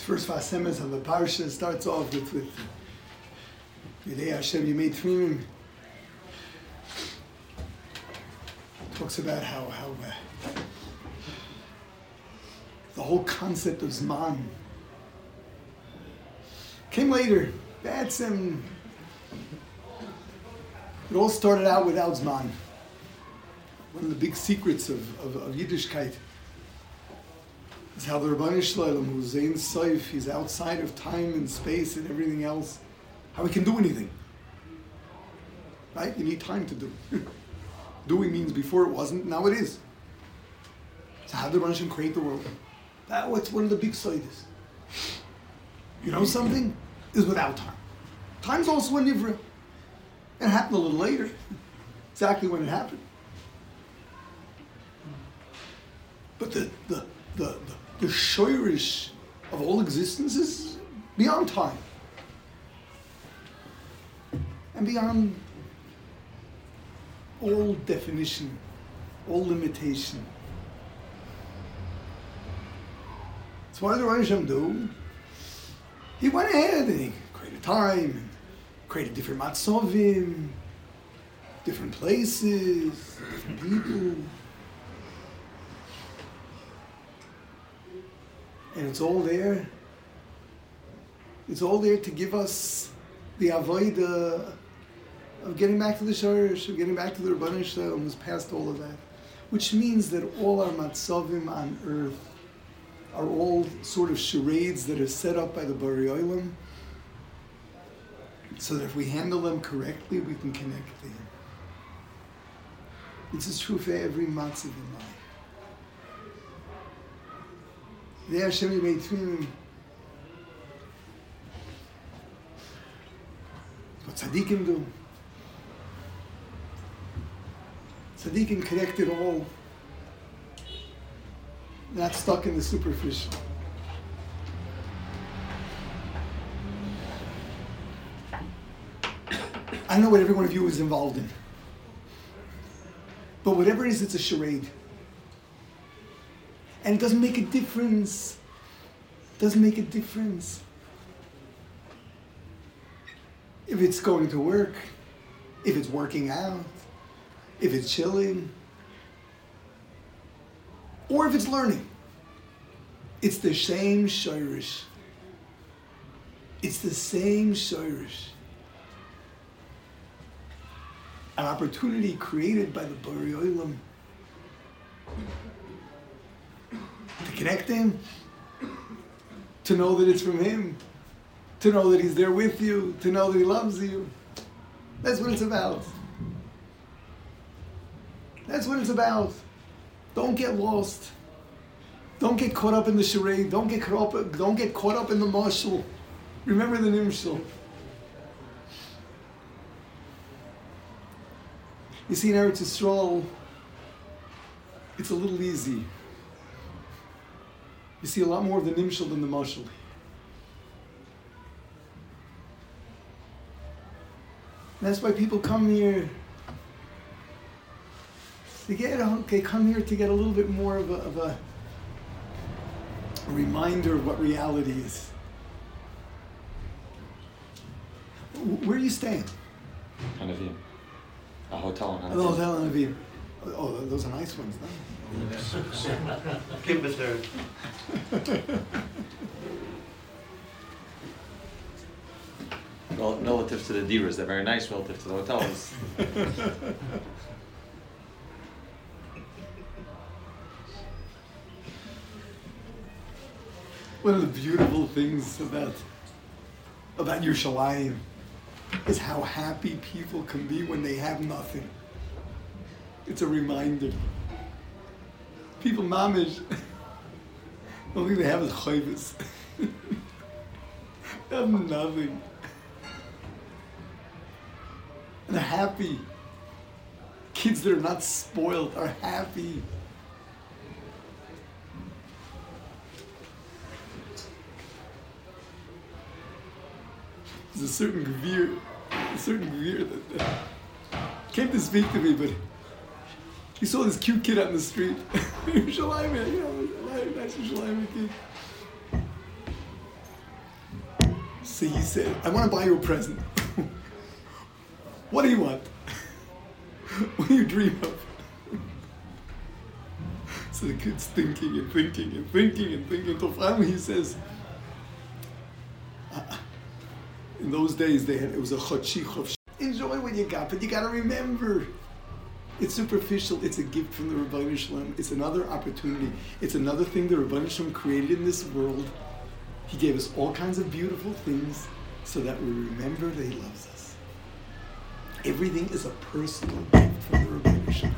first Vasemes of the Parsha starts off with, with Yidei Hashem Yimei Tmimim. Talks about how, how uh, the whole concept of Zman came later. That's Batsim. It all started out without Zman. One of the big secrets of, of, of Yiddishkeit is how the Rabban Shalom, who's Zain Saif, he's outside of time and space and everything else, how he can do anything. Right? You need time to do. Doing means before it wasn't, now it is. So how did Rabban create the world? That was one of the big sides. You know something? Is without time. Time's also a nivra. It happened a little later. Exactly when it happened. But the the the, the shoirish of all existence is beyond time and beyond all definition, all limitation. So what did Hashem do? He went ahead and he created time, and created different matzovim, different places, different people. And it's all there. It's all there to give us the avoida of getting back to the Shorish, of getting back to the Rabbanim Shalom, who's past all of that. Which means that all our matzavim on earth are all sort of charades that are set up by the Bari Olam, so that if we handle them correctly, we can connect them. This is true for every matzav in life. There Hashem made tefillin. What tzaddikim do. Tzaddikim connect it all. Not stuck in the superficial. I know what every one of you is involved in. But whatever it is, it's a charade and it doesn't make a difference. Doesn't make a difference. If it's going to work, if it's working out, if it's chilling, or if it's learning. It's the same shirish. It's the same shirish. An opportunity created by the Bari Olam to connect him, to know that it's from him, to know that he's there with you, to know that he loves you. That's what it's about. That's what it's about. Don't get lost. Don't get caught up in the charade. Don't get caught up. Don't get caught up in the marshal. Remember the nimshal. You see, in Eretz Yisrael, it's a little easy you see a lot more of the nimshal than the mashal. That's why people come here to get okay, come here to get a little bit more of a, of a, a reminder of what reality is. Where are you staying? Hanavim. A hotel in Hanavim. A hotel in Hanavim. Oh, those are nice ones, no? Kimbutzer. Well, relative to the divas, they're very nice relative to the hotels. One of the beautiful things about about Yerushalayim is how happy people can be when they have nothing. It's a reminder. People mamish. The only thing they have is chayvus. they have nothing. And they're happy. Kids that are not spoiled are happy. There's a certain gvir, a certain gvir that, that came to speak to me, but he saw this cute kid out in the street. Yerushalayim, you know, nice Yerushalayim kid. So he said, I want to buy you a present. what do you want? what do you dream of? so the kid's thinking and thinking and thinking and thinking until finally he says, uh, in those days they had it was a chotchi. Enjoy what you got, but you got to remember, it's superficial. It's a gift from the Rabbi Shalom. It's another opportunity. It's another thing the Rabbi Shalom created in this world. He gave us all kinds of beautiful things so that we remember that He loves us. Everything is a personal gift from the Rabbi Shalom.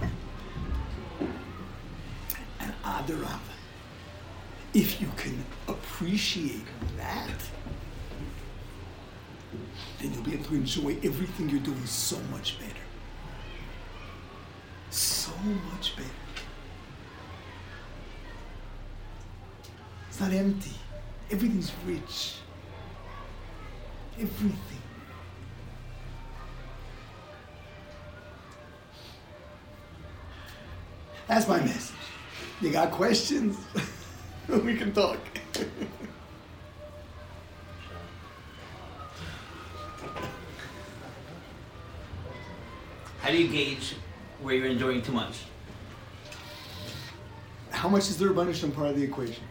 And Adarav, if you can appreciate that, then you'll be able to enjoy everything you're doing so much better. So much better. It's not empty. Everything's rich. Everything. That's my message. You got questions? we can talk. How do you gauge where you're enjoying too much? How much is the Rabbanishim part of the equation?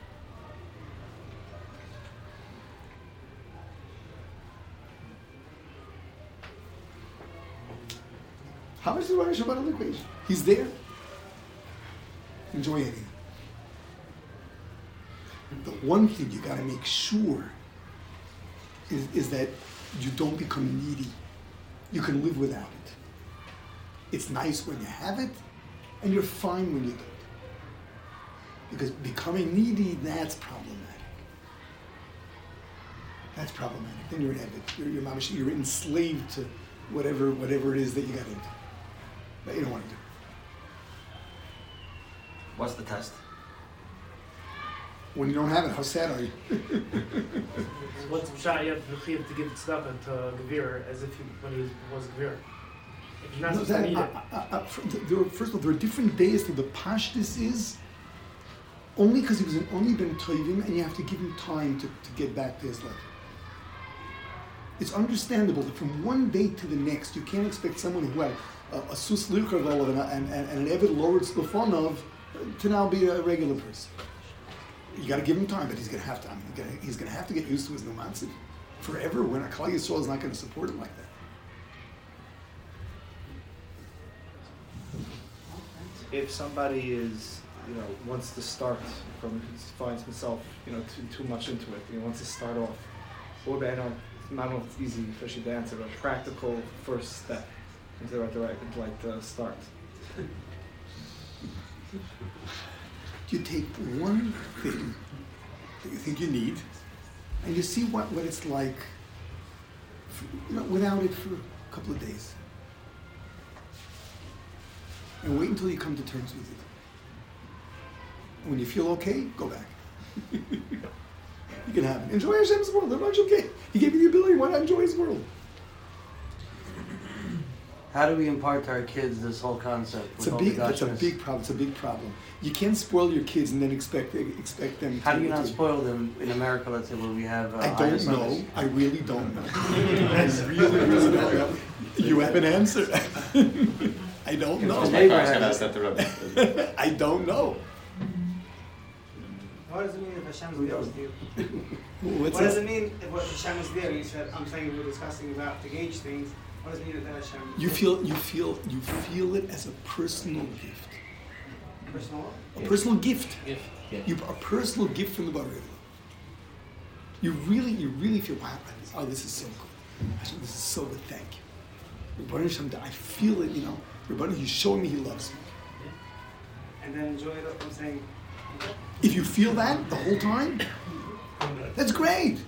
How much is the Rabbanishim part of the equation? He's there. Enjoy anything. The one thing you got to make sure is, is that you don't become needy. You can live without it. It's nice when you have it, and you're fine when you don't. Because becoming needy, that's problematic. That's problematic. Then you're an habit. You're, you're, mamish- you're enslaved to whatever, whatever it is that you got into. That you don't want to do. What's the test? When you don't have it, how sad are you? What's the shot you have the chiv to give tzedakah to Gavir as if he, when he was Gavir? You're not No, supposed to that- need I- it. There are- first of all, there are different days that the pashtus is only because he was an only ben toivim, and you have to give him time to, to get back to his level. It's understandable that from one day to the next, you can't expect someone who had a, a sus lirkarvel and, and, an evid lowered of uh, to now be a regular person. You got to give him time, but he's going to have to. I mean, he's going to have to get used to his new forever. When a Kali Yisrael is not going to support him like that. If somebody is, you know, wants to start from finds himself, you know, too too much into it, you know, wants to start off, what would I I don't know if it's easy, especially to answer, but a practical first step into the right direction, like the start. you take one thing that you think you need and you see what, what it's like f you know, without it for a couple of days. And wait until you come to terms with it. When you feel okay, go back. you can have it. Enjoy Hashem's world. Everyone's okay. He gave you the ability. Why not enjoy His world? How do we impart to our kids this whole concept? It's a big. That's a big problem. It's a big problem. You can't spoil your kids and then expect expect them. How to, do you not to- spoil them in America, let's say, where we have uh, I don't know. Sundays? I really don't know. I really, really don't know. You have an answer. I don't know. my car, I gonna ask that to I don't know. What does it mean if Hashem is there with you? What does it mean if what Hashem is there? You said, I'm saying we were discussing about to gauge things. What does it mean that Hashem You feel you feel you feel it as a personal gift. personal? A personal gift. Gift. You a personal gift from the Bari. You really you really feel wow. Oh, this is so good. Hashem, This is so good. Thank you. Rebbeinu Hashem, I feel it. You know, Rebbeinu, he's showing me he loves me. And then enjoy it. I'm saying, If you feel that the whole time, that's great.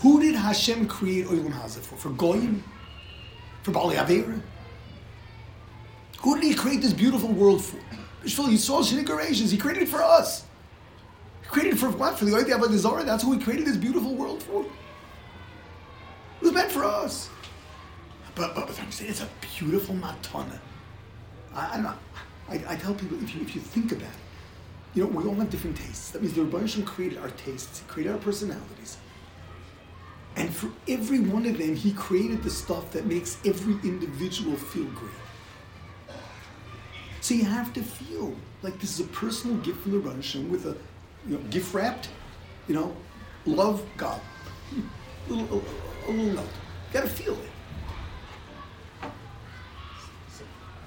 Who did Hashem create Olam Hazeh for? For Goyim? For Bali Avera? Who did He create this beautiful world for? Bishvil Yisrael Shinigarations. He created it for us. He created it for what? For the Oyti Avodah Zarah? That's who He created this beautiful world for. It was meant for us. But, but, but I'm saying it's a beautiful matana. I, I'm not, I, I tell people if you, if you think about it, you know, we all have different tastes. That means the Rebbeinu created our tastes, created our personalities. And for every one of them, he created the stuff that makes every individual feel great. So you have to feel like this is a personal gift from the Rebbe Hashem with a you know, gift wrapped, you know, love God. A little, a little note. You gotta feel it.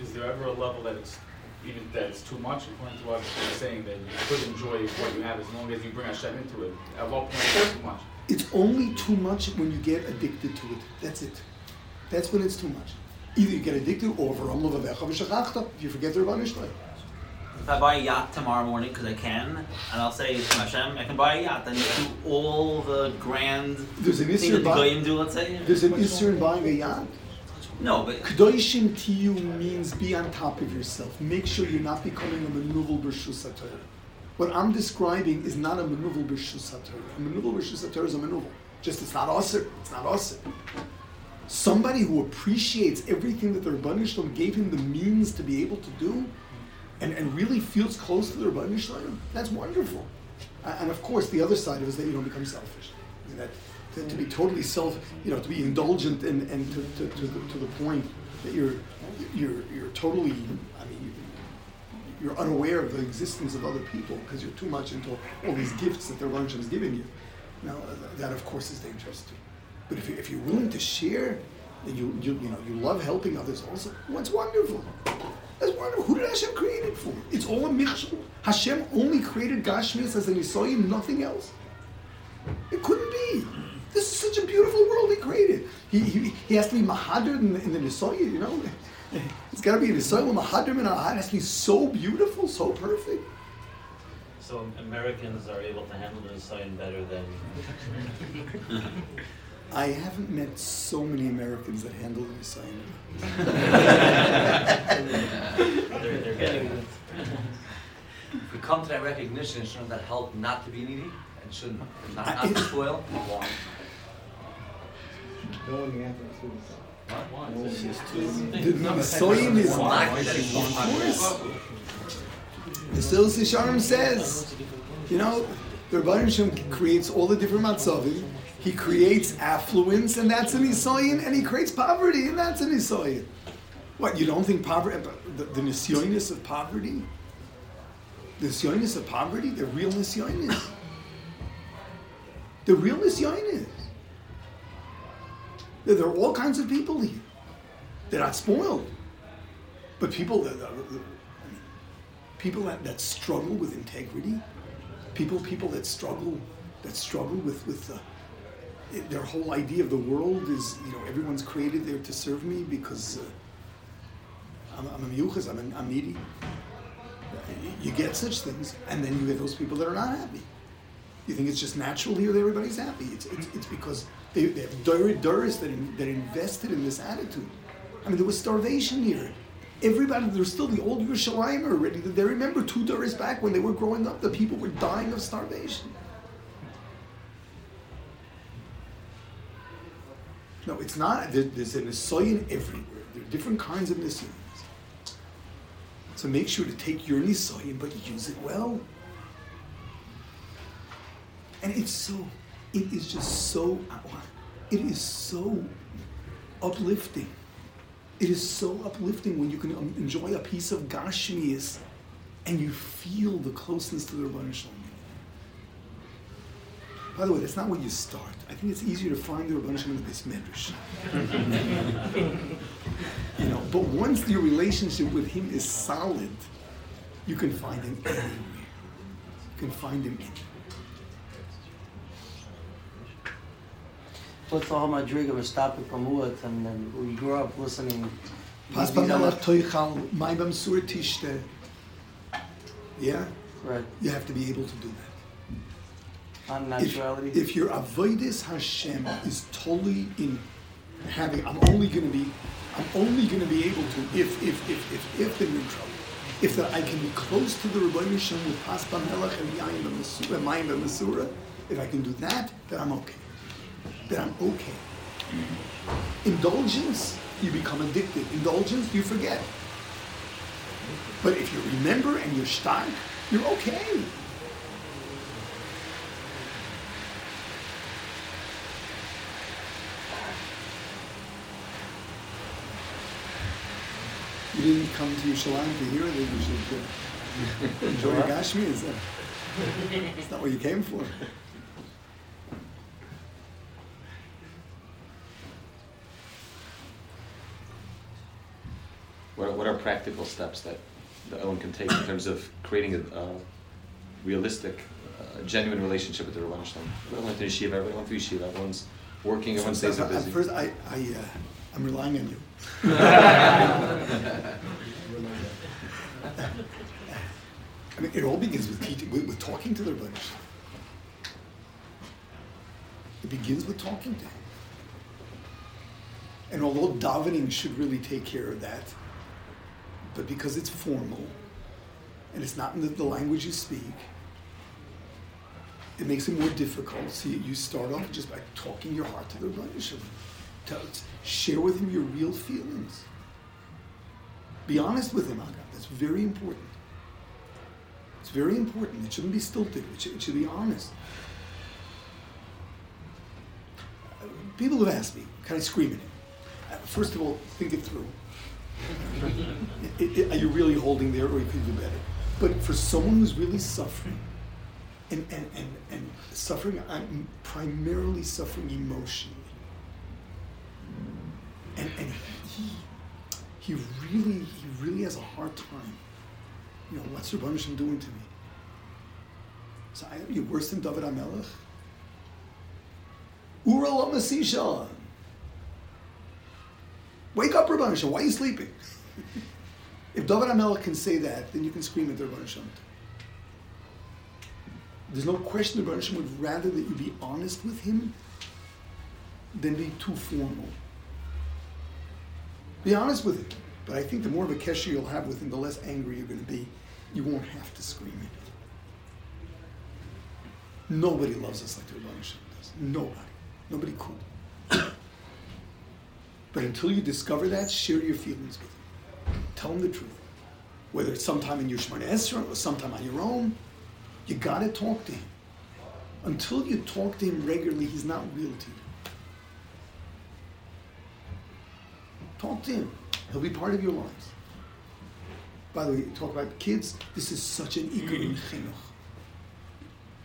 Is there ever a level that it's even that it's too much? According to what you're saying, that you could enjoy what you have as long as you bring Hashem into it. At what point is it too much? It's only too much when you get addicted to it. That's it. That's when it's too much. Either you get addicted or if you forget the Rebbe Hashem. If I buy a yacht tomorrow morning because I can, and I'll say to Hashem, I can buy a yacht, then do all the grand There's an things issue that the about goyim do. Let's say. there's an issue in buying a yacht. No, but Kedoshim tiyu means be on top of yourself. Make sure you're not becoming a b'rshus haTorah. What I'm describing is not a b'rshus haTorah. A b'rshus haTorah is a manuval. Just it's not usher. It's not usher. Somebody who appreciates everything that the Rebbeinu gave him the means to be able to do, and, and really feels close to the Rebbeinu that's wonderful. And of course, the other side of it is that you don't become selfish. That, to, to be totally self, you know, to be indulgent and, and to, to, to, the, to the point that you're, you're, you're totally, I mean, you're unaware of the existence of other people because you're too much into all these gifts that the Shalom is giving you. Now, that of course is dangerous too. But if, you, if you're willing to share, and you, you, you know, you love helping others also, what's wonderful. That's wonderful. Who did Hashem create it for? It's all a mixture. Hashem only created Gashmias as an Yisoyim, nothing else. It couldn't such a beautiful world he created. He, he, he has to be Mahadr in the, in the Nisoyim, you know? It's got to be a Nisoyim, Mahadr in our heart. It has to be so beautiful, so perfect. So Americans are able to handle the sign better than I haven't met so many Americans that handle the Nisoyim. they're, they're getting it. If we come to that recognition, shouldn't that help not to be needy and shouldn't not, I- not to spoil? No one the answer is The Nisoyim is Not that he's Of not- course. The Silas Yesharim says, you know, the Rebbeinu Shem creates all the different matzavim. He creates affluence, and that's an Nisoyin, and he creates poverty, and that's an Nisoyin. What, you don't think poverty, the, the Nisyonis of poverty? The Nisyonis of poverty, the real Nisyonis. The real Nisyonis. There, are all kinds of people here. They're not spoiled. But people that, people that, that struggle with integrity, people people that struggle that struggle with with uh, their whole idea of the world is you know everyone's created there to serve me because uh, I'm, I'm a miyuchas, I'm, I'm needy. You get such things, and then you get those people that are not happy. You think it's just natural here that everybody's happy. It's, it's, it's because they, they have Doris that, in, that invested in this attitude. I mean, there was starvation here. Everybody, there's still the old Yerushalayim already. They remember two Doris back when they were growing up, the people were dying of starvation. No, it's not. There's an Nisoyan everywhere. There are different kinds of Nisoyans. So make sure to take your Nisoyan, but use it well. And it's so, it is just so, it is so uplifting. It is so uplifting when you can enjoy a piece of Gashmias and you feel the closeness to the Rabban Shalom. By the way, that's not where you start. I think it's easier to find the Rabban in the medrash. you know, but once your relationship with him is solid, you can find him anywhere. You can find him anywhere. What's the whole Madriga of Estapa Pamuat and then we grew up listening. Pas pamelach toichal, mai bamsur tishte. Yeah? Right. You have to be able to do that. On If, naturality. if your avoidus Hashem is totally in having, I'm only going to be, I'm only going to be able to if, if, if, if, if then you're in trouble. If that I can be close to the Rebbeinu Hashem with pas pamelach and yayin b'masura, mayim b'masura, if I can do that, then I'm okay that I'm okay. Mm-hmm. Indulgence, you become addicted. Indulgence, you forget. But if you remember and you're stark, you're okay. You didn't come to your salon to hear that you should enjoy your Gashmi, is that? It's not what you came for. Practical steps that the one can take in terms of creating a, a realistic, uh, genuine relationship with the Rabban Shalom? Everyone went to yeshiva, everyone went to yeshiva, everyone's working, everyone stays So, busy. At first, I, I, uh, I'm relying on you. I mean, it all begins with teaching, with, with talking to the Rebbe. It begins with talking to him. And although davening should really take care of that, but because it's formal and it's not in the, the language you speak, it makes it more difficult. So you, you start off just by talking your heart to the Rebbe. Tell, share with him your real feelings. Be honest with him, Agav. That's very important. It's very important. It shouldn't be stilted. It should, it should be honest. People have asked me, can I scream at him? Uh, First of all, think it through. I- I- are you really holding there, or you could do better? But for someone who's really suffering, and, and, and, and suffering, I'm primarily suffering emotionally. And, and he, he really, he really has a hard time. You know, what's Rabban Hashem doing to me? So I, you're worse than David HaMelech? Ura Lamasisha. Wake up, Rabban Hashem. Why are you sleeping? if David HaMelech can say that, then you can scream at the Rabban Hashem. There's no question the Rabban Hashem would rather that you be honest with him than be too formal. Be honest with him. But I think the more of a kesher you'll have with him, the less angry you're going to be. You won't have to scream at him. Nobody loves us like the Rabban Hashem does. Nobody. Nobody cool. but until you discover that, share your feelings with him. Tell him the truth. Whether it's sometime in your Shemona Esrei or sometime on your own, you got to talk to him. Until you talk to him regularly, he's not real to you. Talk to him. He'll be part of your lives. By the way, talk about kids. This is such an ikar in mm-hmm. chinuch.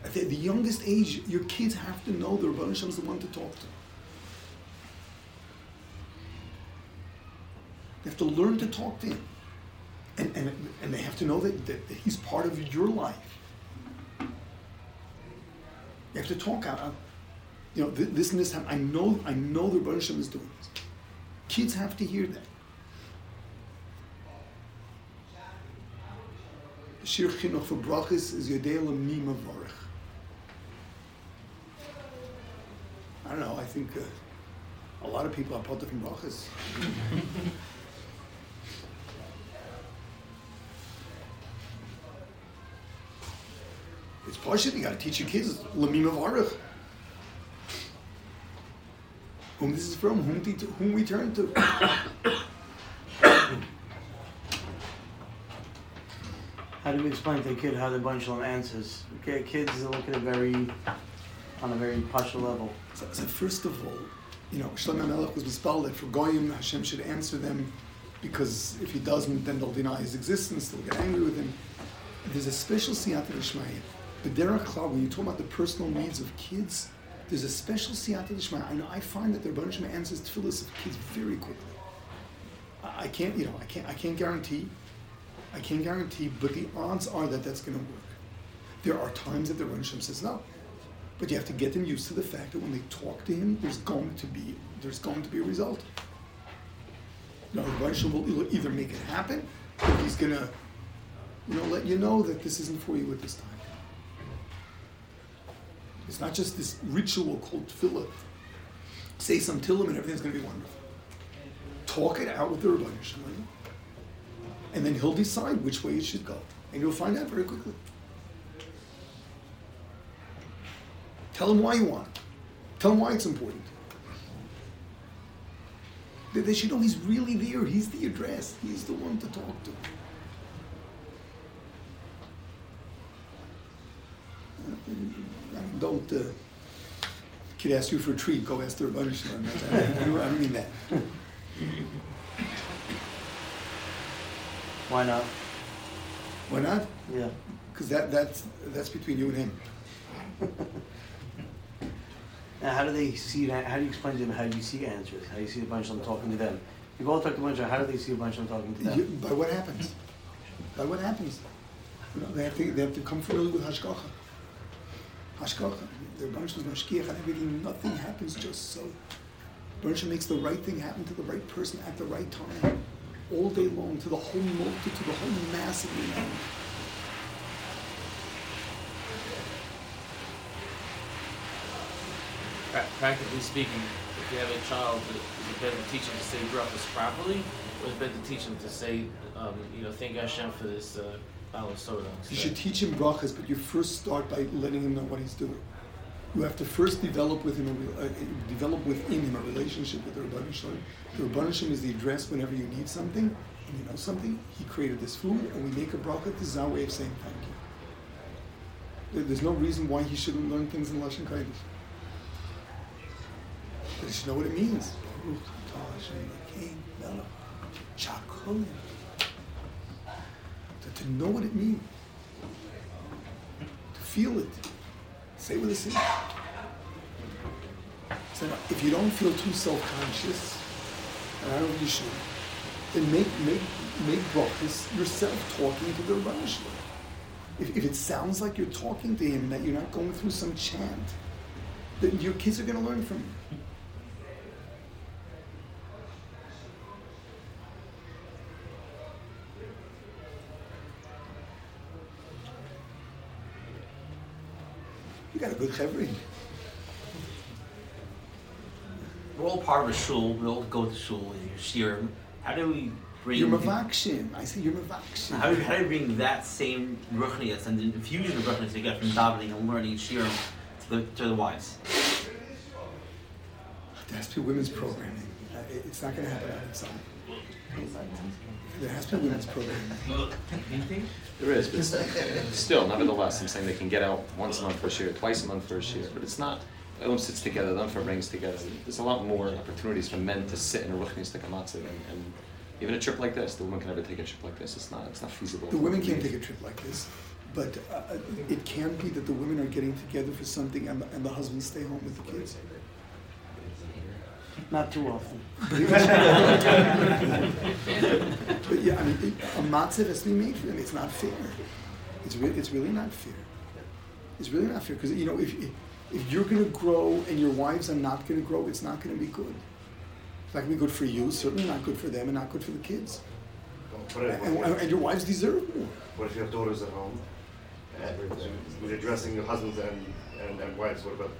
At the, the youngest age, your kids have to know the Hashem is the one to talk to. They have to learn to talk to him. And, and, and they have to know that, that, he's part of your life. You have to talk out. You know, this and this. Time. I know, I know the Hashem is doing this. Kids have to hear that. Shir chinuch for brachas is yodei lamim. I don't know. I think uh, a lot of people are part of brachas. it's partial. You got to teach your kids lamim avarech. Whom this is from, whom, to, whom we turn to. How do we explain to a kid how the bunch of answers? Okay, kids are looking at very, on a very partial level. So, so first of all, you know, Shlomo Melech was mispallel that for Goyim, Hashem should answer them because if he doesn't, then they'll deny his existence, they'll get angry with him. There's a special siyata d'shmaya. But Derech Klal, when you talk about the personal needs of kids, there's a special siyata d'shmaya. I know I find that the Rebbe Hashem answers tefillahs of kids very quickly. I, can't, you know, I can't, I can't guarantee. I can't guarantee, but the odds are that that's going to work. There are times that the Rebbe Hashem says no. But you have to get them used to the fact that when they talk to him, there's going to be there's going to be a result. Know, the Rebbe will either make it happen, or he's gonna, you know, let you know that this isn't for you at this time. It's not just this ritual called tefillah. Say some tillim and everything's gonna be wonderful. Talk it out with the Rebbe and then he'll decide which way it should go, and you'll find out very quickly. Tell him why you want it. Tell him why it's important. They, they should know he's really there. He's the address. He's the one to talk to. Uh, Don't. Uh, kid asks you for a treat. Go ask the Rebbe Shalom. I don't mean that. Why not? Why not? Yeah. Because that, that's, that's between you and him. Now, how do they see that? How do you explain to them how do you see answers? How do you see a bunch of them talking to them? You've all talk to a bunch of how do they see a bunch of them talking to them? You, by what happens? By what happens? You know, they have to they have to come familiar with hashgacha. Hashgacha. The of mashkiach everything. Nothing happens just so. Bunch makes the right thing happen to the right person at the right time, all day long, to the whole multitude, to the whole mass of humanity. Pra- practically speaking, if you have a child, is it better to teach them to say brachas properly, or is it better to teach them to say, um, you know, thank Hashem for this uh, bottle of soda? You should teach him brachas, but you first start by letting him know what he's doing. You have to first develop with him, a, uh, develop within him a relationship with the Rabban Shalom. The Rabban Shalom is the address whenever you need something, and you know something. He created this food, and we make a bracha. This is our way of saying thank you. There- There's no reason why he shouldn't learn things in lashon kodesh. But he should know what it means. Baruch atah melech hakolim. To, know what it means to feel it. Say what it is. So if you don't feel too self-conscious, and I don't think you should, then make make make brachas yourself talking to the Rebbe If, if it sounds like you're talking to him that you're not going through some chant, then your kids are going to learn from you. You got a good chevron. We're all part of a shul. We all go to shul and shirim. How do we bring? You're mavakshim. I say you're mavakshim. How how do we bring that same ruchnias and the infusion of ruchnias you get from davening and learning shirim to the to the wives? There has to be women's programming. Uh, it- It's not going to happen on its own. There has to be women's programming. There is, but still, nevertheless, I'm saying they can get out once a month for a year, twice a month for a year, but it's not. Elam sits together, the Unfa brings together. There's a lot more opportunities for men to sit in a ruchnis to kamatzik, and, and even a trip like this, the woman can never take a trip like this. It's not. It's not feasible. The women can't take a trip like this, but uh, uh, it can be that the women are getting together for something and the, and the husbands stay home with the kids. Not too often. but yeah, I mean, it, a matzah has to be made for them. It's not fair. It's, re- it's really not fair. It's really not fair because you know if if you're going to grow and your wives are not going to grow, it's not going to be good. It's not going to be good for you. Certainly not good for them, and not good for the kids. What if, And, and, and your wives deserve more. what if you have daughters at home? and you're addressing your husbands and, and, and wives, what about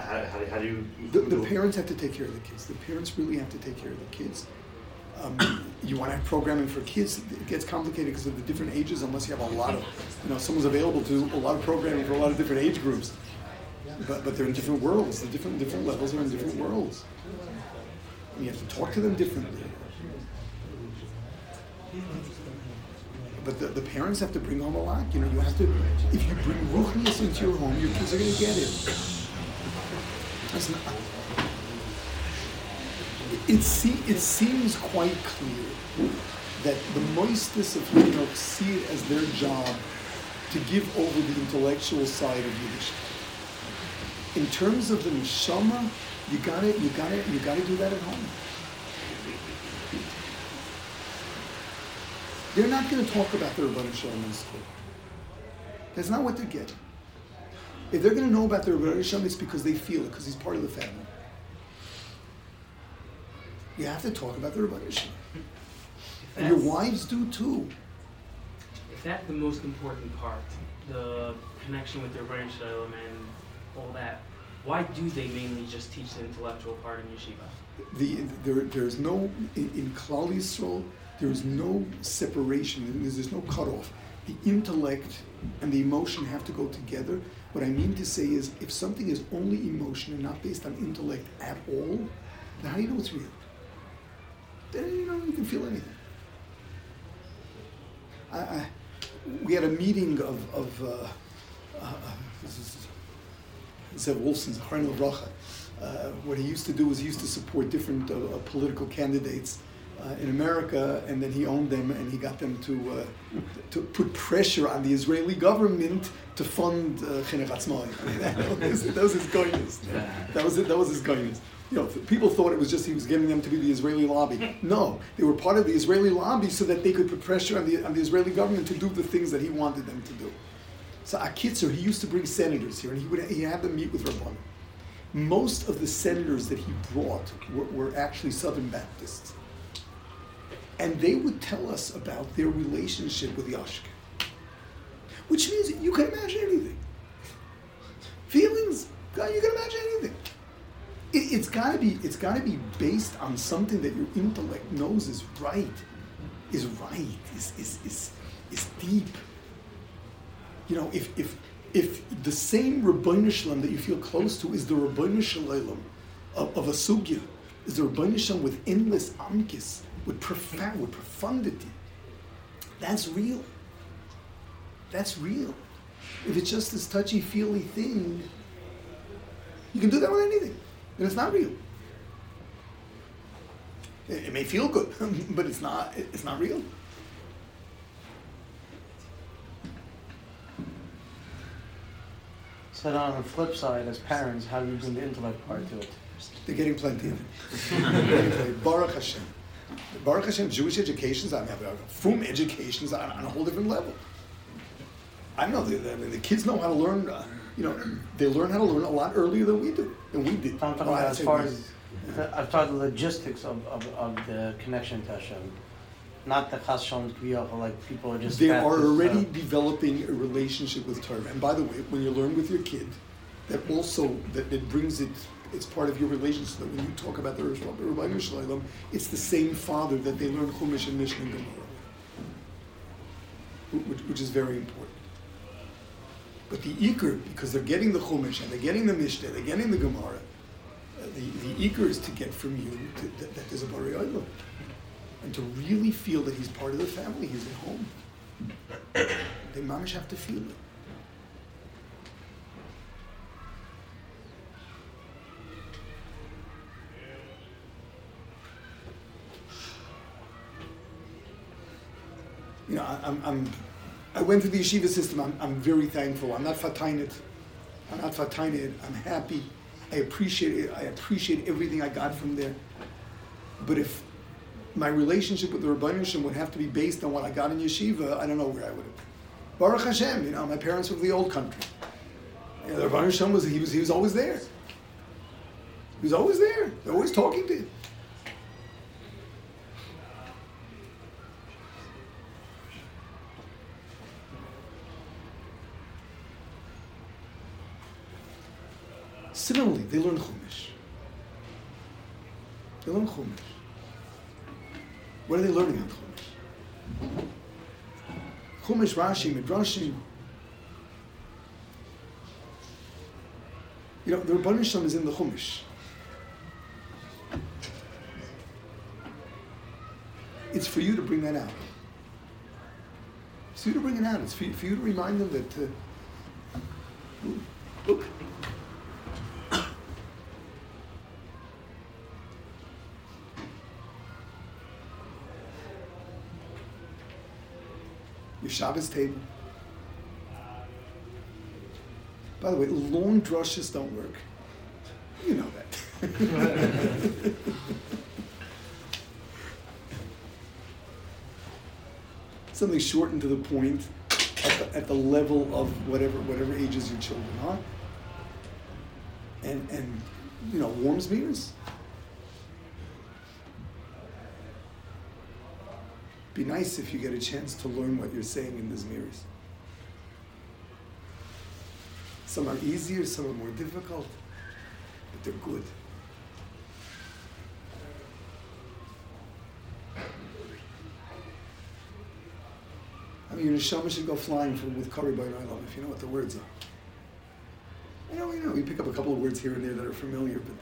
how, how, do- how do you? The, the parents have to take care of the kids. The parents really have to take care of the kids. Um, you want to have programming for kids. It gets complicated because of the different ages. Unless you have a lot of, you know, someone's available to do a lot of programming for a lot of different age groups. But but they're in different worlds. The different different levels are in different worlds. And you have to talk to them differently. But the, the parents have to bring home a lot. You know, you have to. If you bring ruchnias into your home, your kids are going to get it. Listen, it, se- it seems quite clear that the moistness of chinuch see it as their job to give over the intellectual side of Yiddishkeit. In terms of the neshama, you gotta, you gotta, you gotta do that at home. They're not going to talk about the Rabbanah Shalom in school. That's not what they're getting. If they're going to know about the Rabbanah Shalom, it's because they feel it, because he's part of the family. You have to talk about the Shalom. And your wives do too. If that's the most important part, the connection with their shalom and all that, why do they mainly just teach the intellectual part in yeshiva? The, there, there's no, in, in Klal Yisrael, there's no separation, there's, there's no cutoff. The intellect and the emotion have to go together. What I mean to say is, if something is only emotion and not based on intellect at all, then how do you know it's real? Then you know you can feel anything. I, I, we had a meeting of, of uh, uh, this is Zev Wolfson's Harnel Bracha. Uh, what he used to do was he used to support different uh, uh, political candidates uh, in America, and then he owned them, and he got them to uh, to put pressure on the Israeli government to fund uh, Chinuch. I that was, that was his goodness. That was. That was his goodness. You know, people thought it was just he was giving them to be the Israeli lobby. No, they were part of the Israeli lobby so that they could put pressure on the on the Israeli government to do the things that he wanted them to do. So Akitzer, he used to bring senators here, and he would he had them meet with Rabbanim. Most of the senators that he brought were, were actually Southern Baptists. And they would tell us about their relationship with Yashka. Which means you can imagine anything. Feelings, God, you can imagine anything. It, it's gotta be it's gotta be based on something that your intellect knows is right, is right, is is is, is deep. You know, if if if the same Rabbeinu Shalom that you feel close to is the Shalom of, of a sugya, is the Rabbeinu Shalom with endless amkis, with profound, with profundity, that's real. That's real. If it's just this touchy feely thing, you can do that with anything, and it's not real. It, it may feel good, but it's not. It's not real. So on the flip side, as parents, how do you bring the intellect part to it? They're getting plenty of it. They're getting plenty. Baruch Hashem. Baruch Hashem, Jewish educations, I mean, from educations on, on a whole different level. I know, the, I mean, the kids know how to learn, uh, you know, they learn how to learn a lot earlier than we do, than we did. I'm talking Well, about as far we- as, I've talked the logistics of, of, of the connection to Hashem. Not the chas shalom kviyah, like people are just. They are uh, already developing a relationship with Torah. And by the way, when you learn with your kid, that also that it brings it. It's part of your relationship. That when you talk about the Rabbi Shalom, it's the same father that they learn Chumash and Mishnah and Gemara, which, which is very important. But the Iker, because they're getting the Chumash and they're getting the Mishnah, they're getting the Gemara, uh, the, the is to get from you to, that, that there's a Bari Olam. And to really feel that he's part of the family, he's at home. They mamish have to feel it. You know, I, I'm, I'm, I went through the yeshiva system. I'm, I'm very thankful. I'm not fatainet. I'm not fatainet. I'm happy. I appreciate it. I appreciate everything I got from there. But if my relationship with the Rabbanim Shem would have to be based on what I got in yeshiva, I don't know where I would have. Baruch Hashem, you know, my parents were from the old country. You know, the Rabbanim Shem was he was he was always there. He was always there. They're always talking to him. Similarly, they learn Chumash. They learn Chumash. What are they learning on Chumash? Chumash, Rashi, Midrashim. You know, the Rabbanim Shalom is in the Chumash. It's for you to bring that out. It's for you to bring it out. It's for you, for you to remind them that, uh, look, your Shabbos table. By the way, long drushes don't work. You know that. Something short and to the point at the, at the level of whatever whatever ages your children are. And and you know, warms meters. Be nice if you get a chance to learn what you're saying in these mirrors. Some are easier, some are more difficult, but they're good. I mean, your neshama should go flying from, with Kari by Olam if you know what the words are. You know, you know, you pick up a couple of words here and there that are familiar, but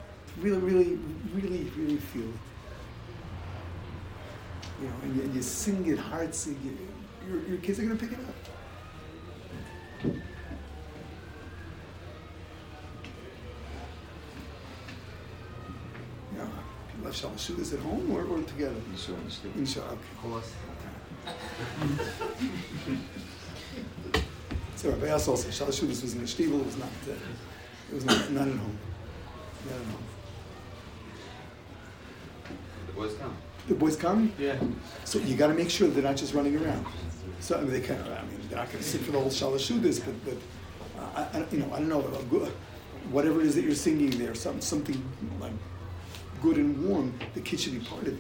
really, really, really, really feel it. You know, and you, and you sing it hard, sing it. Your, your kids are going to pick it up. Yeah, You people have Shalashudas at home or, or together? Inshallah, inshallah. Okay. So Rabbi Yas also, Shalashudas was in the shtivel, it was not, uh, it was not, not at home. Not at home. The boys come. The boys come? Yeah. So you got to make sure they're not just running around. So I mean, they kind of, I mean, they're not going to sit for the whole shalashudas, but but uh, I, I, you know, I don't know, a good, whatever it is that you're singing there, some something like good and warm, the kids should be part of it.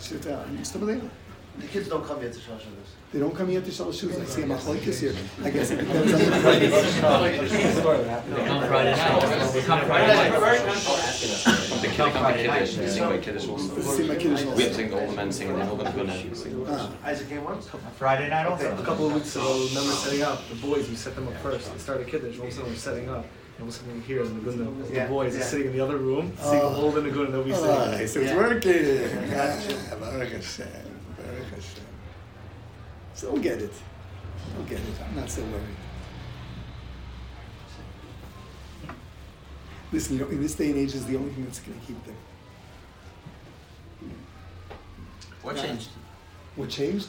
Should, uh, some of them, The kids don't come yet to Shashadas. they don't come yet to shalashudas. I see a machlekes here. I guess it depends on the They come Friday night. They come Friday night. The kid come to Kiddush, they sing by Kiddush also. Sing by Kiddush also. We have to sing all the men singing, and all the women sing. Ah. Isaac came once? Friday night also. A couple of weeks ago, remember setting up the boys. We set them up first. They started kiddush. All of a sudden, we're setting up. And all of a sudden, we hear in the Gunda, the Yeah, boys are sitting in the other room, singing Oh. all the Gunda. They'll be Oh, singing. so it's Yeah. working. Gotcha. Ah, Baruch Hashem. Baruch Hashem. So we'll get it. We'll get it. I'm not so worried. Listen, you know, in this day and age, is the only thing that's going to keep them. What changed? What changed?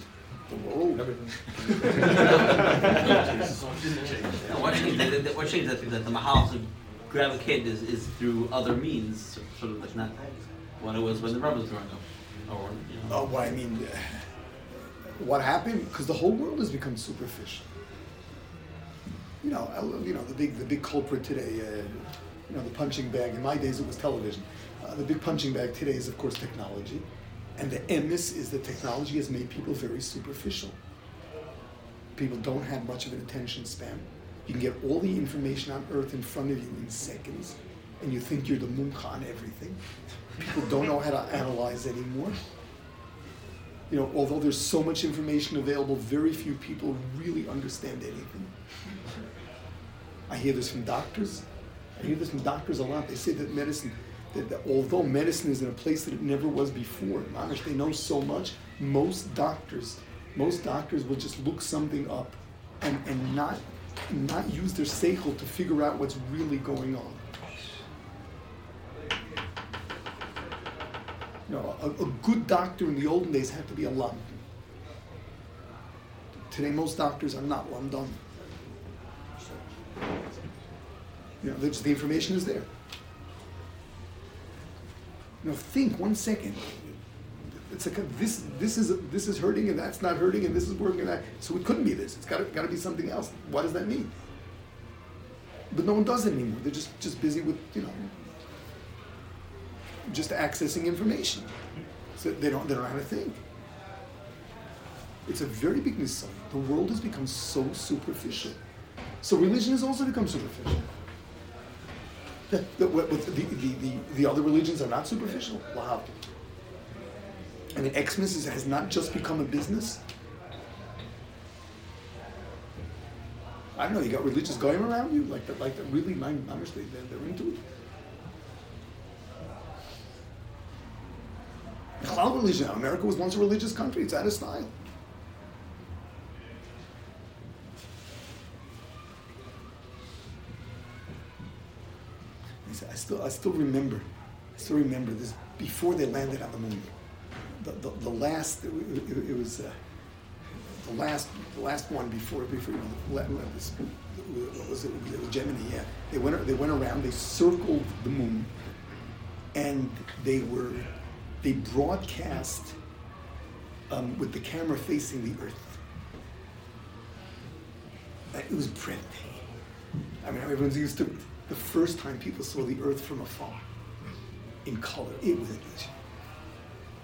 The world. Everything. Yeah, what changed? The, the, what changed? That, that the mahal to grab a kid is, is through other means, sort of like not what it was when the Rebbe was growing up, or you know. Oh, what I mean, uh, what happened? Because the whole world has become superficial. You know, I, you know the big the big culprit today. Uh, you know, the punching bag. In my days, it was television. Uh, the big punching bag today is, of course, technology, and the emis is that technology has made people very superficial. People don't have much of an attention span. You can get all the information on earth in front of you in seconds, and you think you're the mumcha on everything. People don't know how to analyze anymore you know, although there's so much information available, very few people really understand anything. I hear this from doctors. I hear this from doctors a lot. They say that medicine, that, that although medicine is in a place that it never was before, they know so much. Most doctors, most doctors will just look something up and, and not not use their seichel to figure out what's really going on. Know, a, a good doctor in the olden days had to be a lam. Today, most doctors are not lamdam. Know, the information is there. Now think one second. It's like a, this, this is this is hurting and that's not hurting and this is working and that. So it couldn't be this. It's got to, got to be something else. What does that mean? But no one does it anymore. They're just just busy with you know just accessing information. So they don't they don't know how to think. It's a very big mistake. The world has become so superficial. So religion has also become superficial. The, the, the, the, the, the other religions are not superficial. Lahav. I mean, Xmas has not just become a business. I don't know. You got religious going around you, like that, like that. Really, my, honestly, they're, they're into it. Halal religion. America was once a religious country. It's out of style. He said, I still, I still remember, I still remember this before they landed on the moon. The, the, the last, it, it, it was uh, the last, the last one before, before la- la- this, what was it? It was Gemini. Yeah, they went, they went around, they circled the moon, and they were, they broadcast um, with the camera facing the Earth. It was breathtaking. I mean, everyone's used to. The first time people saw the Earth from afar, in color, it was issue.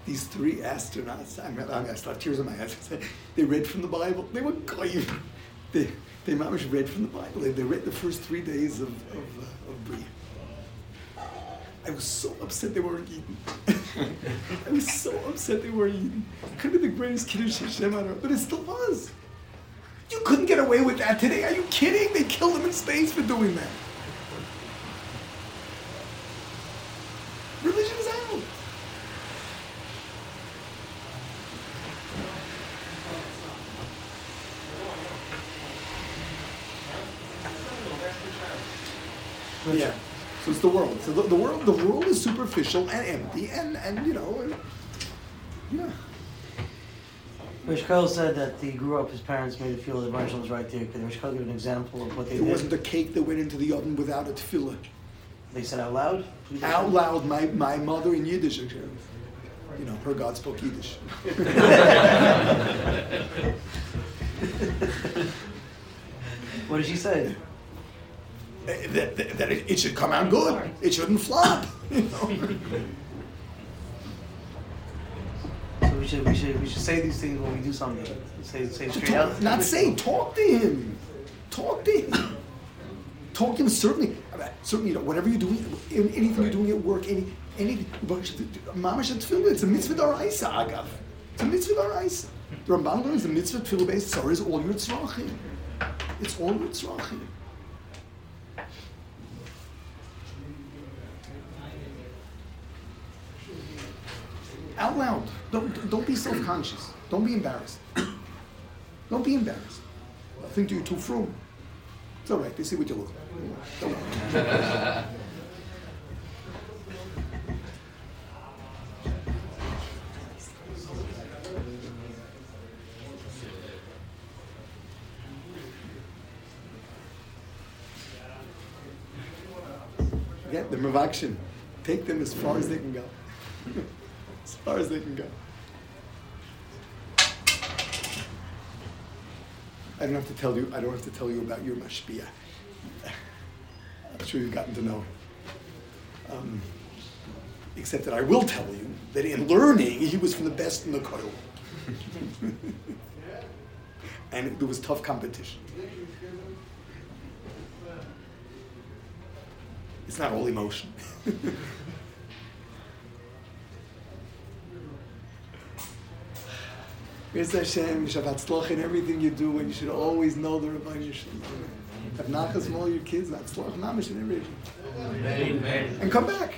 these three astronauts. I mean, I, still tears in my eyes. They read from the Bible. They were goyim. They they mamish read from the Bible. They, they read the first three days of of, uh, of Bria. I was so upset they weren't eating. I was so upset they weren't eating. Could have been the greatest Kiddush Hashem on earth, but it still was. You couldn't get away with that today. Are you kidding? They killed them in space for doing that. Religion is out. Yeah. So it's the world. So the, the world, the world is superficial and empty, and and you know, and, yeah. Rish said that he grew up, his parents made him feel the Rebbeinu was right there. Could Rish Kohl give an example of what they There did? wasn't a cake that went into the oven without a tefillah. They said out loud? Out loud, my, my mother in Yiddish, you know, her God spoke Yiddish. What did she say? Eh, that, that, that it, it should come out good. It shouldn't flop. You know? So we should we should we should say these things when we do something. Say say straight out. Not say, talk to him. Talk to him. Talk to him certainly. Certainly, you know, whatever you're doing, anything you're doing at work, any anything. Mamash tefillah, it's a mitzvah daraisa, agav. It's a mitzvah daraisa. The Ramban learns the mitzvah tefillah b'eis tzara is all your tzrachim. It's all your tzrachim. Out loud. Don't don't be self-conscious. Don't be embarrassed. Don't be embarrassed. I think you're too frum. It's all right. They see what you look like. Get the Mavakshin. Take them as far as they can go. as far as they can go. I don't have to tell you. I don't have to tell you about your mashpia. I'm sure you've gotten to know. Um, except that I will tell you that in learning, he was from the best in the koil, and there was tough competition. It's not all emotion. Miz Hashem, Shabbat Tzloch in everything you do, and you should always know the Ribbono Shel Olam. Have nachas from all your kids, not mamish in everything. And come back.